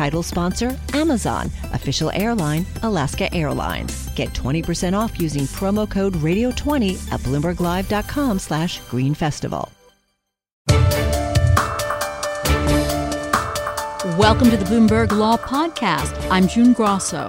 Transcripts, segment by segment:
Title sponsor Amazon. Official airline Alaska Airlines. Get 20% off using promo code Radio20 at BloombergLive.com slash Green Festival. Welcome to the Bloomberg Law Podcast. I'm June Grosso.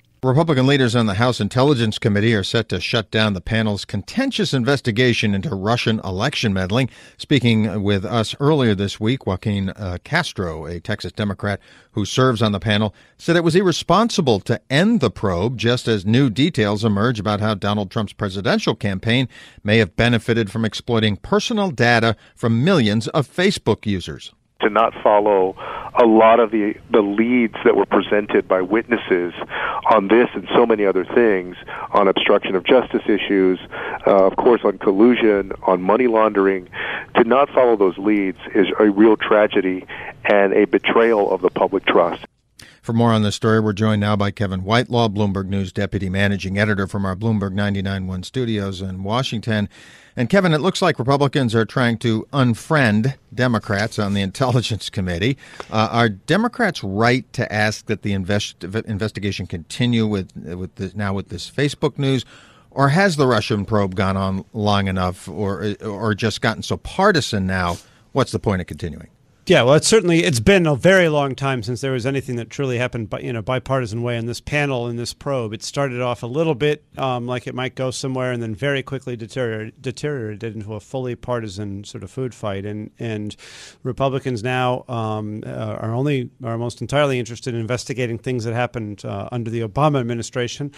Republican leaders on the House Intelligence Committee are set to shut down the panel's contentious investigation into Russian election meddling. Speaking with us earlier this week, Joaquin uh, Castro, a Texas Democrat who serves on the panel, said it was irresponsible to end the probe just as new details emerge about how Donald Trump's presidential campaign may have benefited from exploiting personal data from millions of Facebook users to not follow a lot of the the leads that were presented by witnesses on this and so many other things on obstruction of justice issues, uh, of course on collusion, on money laundering. To not follow those leads is a real tragedy and a betrayal of the public trust. For more on this story, we're joined now by Kevin Whitelaw, Bloomberg News Deputy Managing Editor from our Bloomberg 99.1 studios in Washington. And Kevin, it looks like Republicans are trying to unfriend Democrats on the Intelligence Committee. Uh, are Democrats right to ask that the invest- investigation continue with with this, now with this Facebook news, or has the Russian probe gone on long enough, or or just gotten so partisan now? What's the point of continuing? Yeah, well, it's certainly it's been a very long time since there was anything that truly happened, by, in a bipartisan way in this panel in this probe. It started off a little bit um, like it might go somewhere, and then very quickly deteriorated, into a fully partisan sort of food fight. And and Republicans now um, uh, are only are almost entirely interested in investigating things that happened uh, under the Obama administration.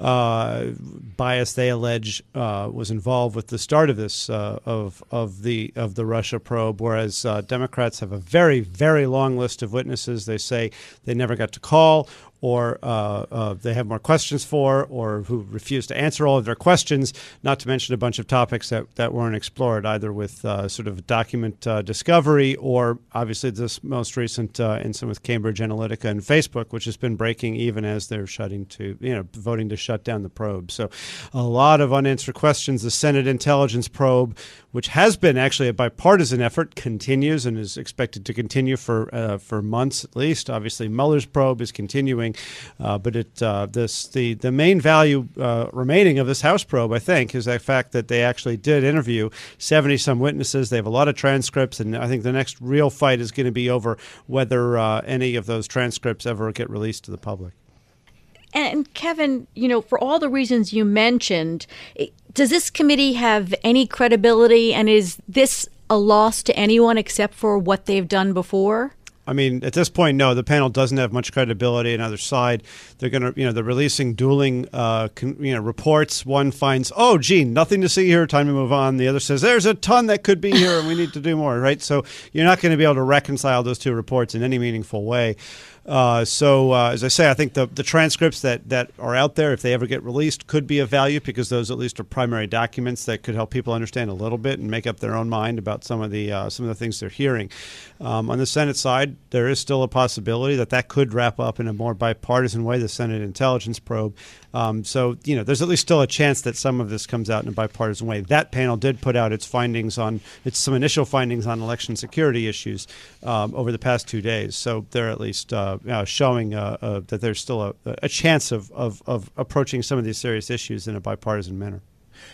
Uh, bias they allege uh, was involved with the start of this uh, of of the of the Russia probe, whereas Democrats have a very very long list of witnesses. They say they never got to call or uh, uh, they have more questions for, or who refuse to answer all of their questions, not to mention a bunch of topics that, that weren't explored, either with uh, sort of document uh, discovery or obviously this most recent uh, incident with Cambridge Analytica and Facebook, which has been breaking even as they're shutting to, you know, voting to shut down the probe. So a lot of unanswered questions. The Senate intelligence probe, which has been actually a bipartisan effort, continues and is expected to continue for, uh, for months at least. Obviously, Mueller's probe is continuing Uh, but it uh, this the the main value uh, remaining of this House probe, I think, is the fact that they actually did interview seventy some witnesses. They have a lot of transcripts, and I think the next real fight is going to be over whether uh, any of those transcripts ever get released to the public. And Kevin, you know, for all the reasons you mentioned, does this committee have any credibility, and is this a loss to anyone except for what they've done before? I mean, at this point, no. The panel doesn't have much credibility. Another side, they're going to, you know, they're releasing dueling, uh, con, you know, reports. One finds, oh, gee, nothing to see here. Time to move on. The other says, there's a ton that could be here, and we need to do more. Right. So you're not going to be able to reconcile those two reports in any meaningful way. Uh, so, uh, as I say, I think the, the transcripts that, that are out there, if they ever get released, could be of value because those at least are primary documents that could help people understand a little bit and make up their own mind about some of the uh, some of the things they're hearing. Um, on the Senate side, there is still a possibility that that could wrap up in a more bipartisan way. The Senate intelligence probe. Um, so, you know, there's at least still a chance that some of this comes out in a bipartisan way. That panel did put out its findings on its some initial findings on election security issues um, over the past two days. So they're at least uh, uh, showing uh, uh, that there's still a, a chance of, of, of, approaching some of these serious issues in a bipartisan manner.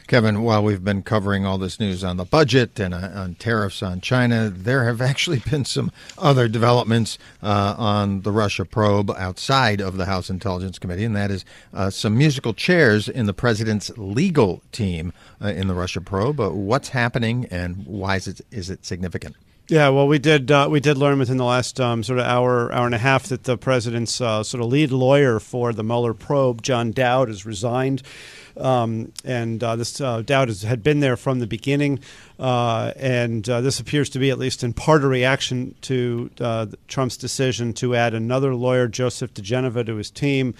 Kevin, while we've been covering all this news on the budget and uh, on tariffs on China, there have actually been some other developments uh, on the Russia probe outside of the House Intelligence Committee, and that is uh, some musical chairs in the president's legal team uh, in the Russia probe. Uh, what's happening, and why is it is it significant? Yeah, well, we did uh, we did learn within the last um, sort of hour hour and a half that the president's uh, sort of lead lawyer for the Mueller probe, John Dowd, has resigned. Um, and uh, this uh, Dowd has, had been there from the beginning, uh, and uh, this appears to be at least in part a reaction to Trump's decision to add another lawyer, Joseph diGenova, to his team.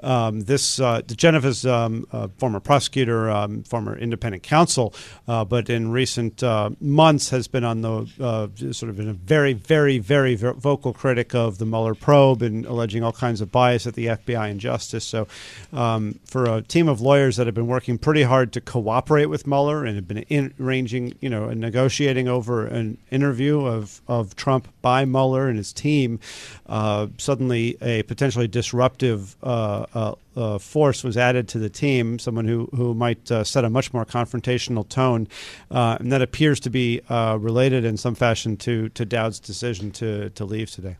Um, this uh, diGenova's um, uh, former prosecutor, um, former independent counsel, uh, but in recent uh, months has been on the uh, sort of been a very, very, very vocal critic of the Mueller probe and alleging all kinds of bias at the FBI and Justice. So, um, for a team of lawyers that have been working pretty hard to cooperate with Mueller and have been in, arranging, you know, and negotiating over an interview of, of Trump by Mueller and his team, uh, suddenly a potentially disruptive uh, uh, force was added to the team, someone who, who might uh, set a much more confrontational tone. Uh, and that appears to be uh, related in some fashion to, to Dowd's decision to, to leave today.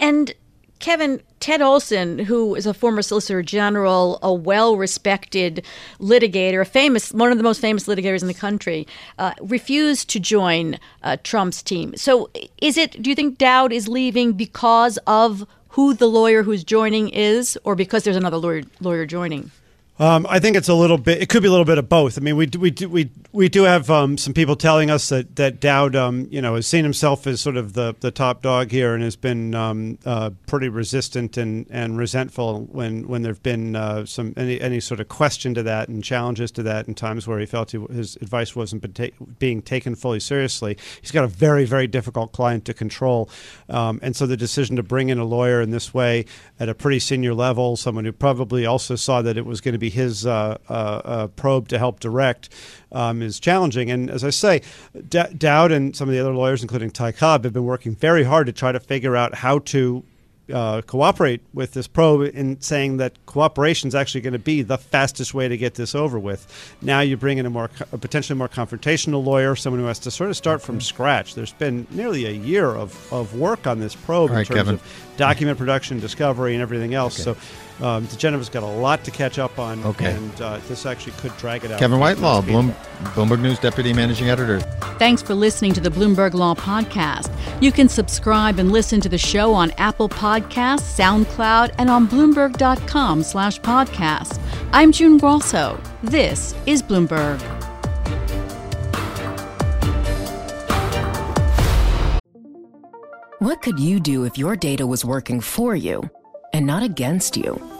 And Kevin, Ted Olson, who is a former Solicitor General, a well respected litigator, a famous, one of the most famous litigators in the country, uh, refused to join uh, Trump's team. So, is it, do you think Dowd is leaving because of who the lawyer who's joining is, or because there's another lawyer, lawyer joining? Um, I think it's a little bit. It could be a little bit of both. I mean, we do, we do, we we do have um, some people telling us that that Dowd, um, you know, has seen himself as sort of the, the top dog here and has been um, uh, pretty resistant and, and resentful when when there've been uh, some any any sort of question to that and challenges to that in times where he felt he, his advice wasn't ta- being taken fully seriously. He's got a very very difficult client to control, um, and so the decision to bring in a lawyer in this way at a pretty senior level, someone who probably also saw that it was going to be his uh, uh, uh, probe to help direct um, is challenging. And as I say, D- Dowd and some of the other lawyers, including Ty Cobb, have been working very hard to try to figure out how to uh, cooperate with this probe in saying that cooperation is actually going to be the fastest way to get this over with. Now you bring in a more a potentially more confrontational lawyer, someone who has to sort of start from scratch. There's been nearly a year of, of work on this probe in terms Kevin. of document production, discovery, and everything else. Okay. So um, diGenova's got a lot to catch up on, okay. and uh, this actually could drag it out. Kevin Whitelaw, Bloom, Bloomberg News Deputy Managing Editor. Thanks for listening to the Bloomberg Law Podcast. You can subscribe and listen to the show on Apple Podcasts, SoundCloud, and on Bloomberg.com slash podcast. I'm June Grosso. This is Bloomberg. What could you do if your data was working for you and not against you?